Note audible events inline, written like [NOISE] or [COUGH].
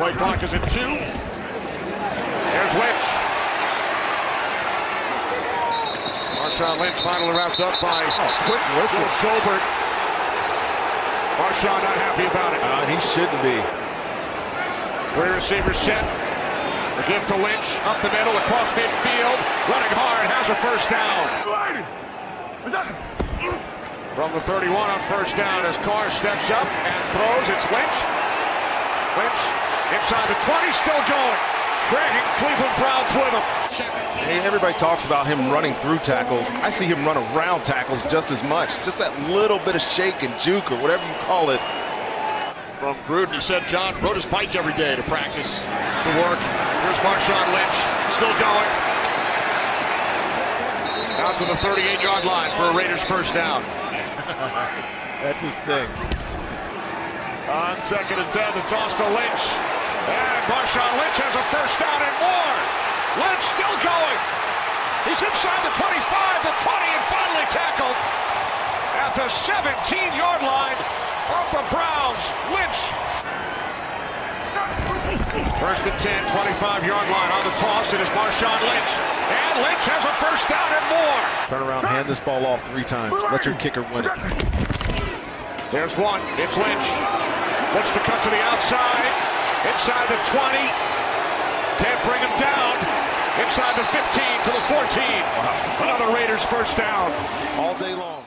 White clock is at two. There's Lynch. Marshawn Lynch finally wrapped up by oh, quick whistle. Schobert. Marshawn not happy about it. Uh, he shouldn't be. Three receivers set. The gift to Lynch up the middle across midfield. Running hard has a first down. From the 31 on first down as Carr steps up and throws. It's Lynch. Lynch inside the 20, still going. Dragging Cleveland Browns with him. Hey, everybody talks about him running through tackles. I see him run around tackles just as much. Just that little bit of shake and juke or whatever you call it. From Gruden, he said John rode his bike every day to practice, to work. Here's Marshawn Lynch, still going. Out to the 38-yard line for a Raiders first down. [LAUGHS] That's his thing. On second and 10, the toss to Lynch. And Marshawn Lynch has a first down and more. Lynch still going. He's inside the 25, the 20, and finally tackled at the 17-yard line of the Browns. Lynch. First and 10, 25-yard line on the toss. It is Marshawn Lynch. And Lynch has a first down and more. Turn around, hand this ball off three times. Let your kicker win it. There's one. It's Lynch. Looks to cut to the outside. Inside the 20. Can't bring him down. Inside the 15 to the 14. Another Raiders first down. All day long.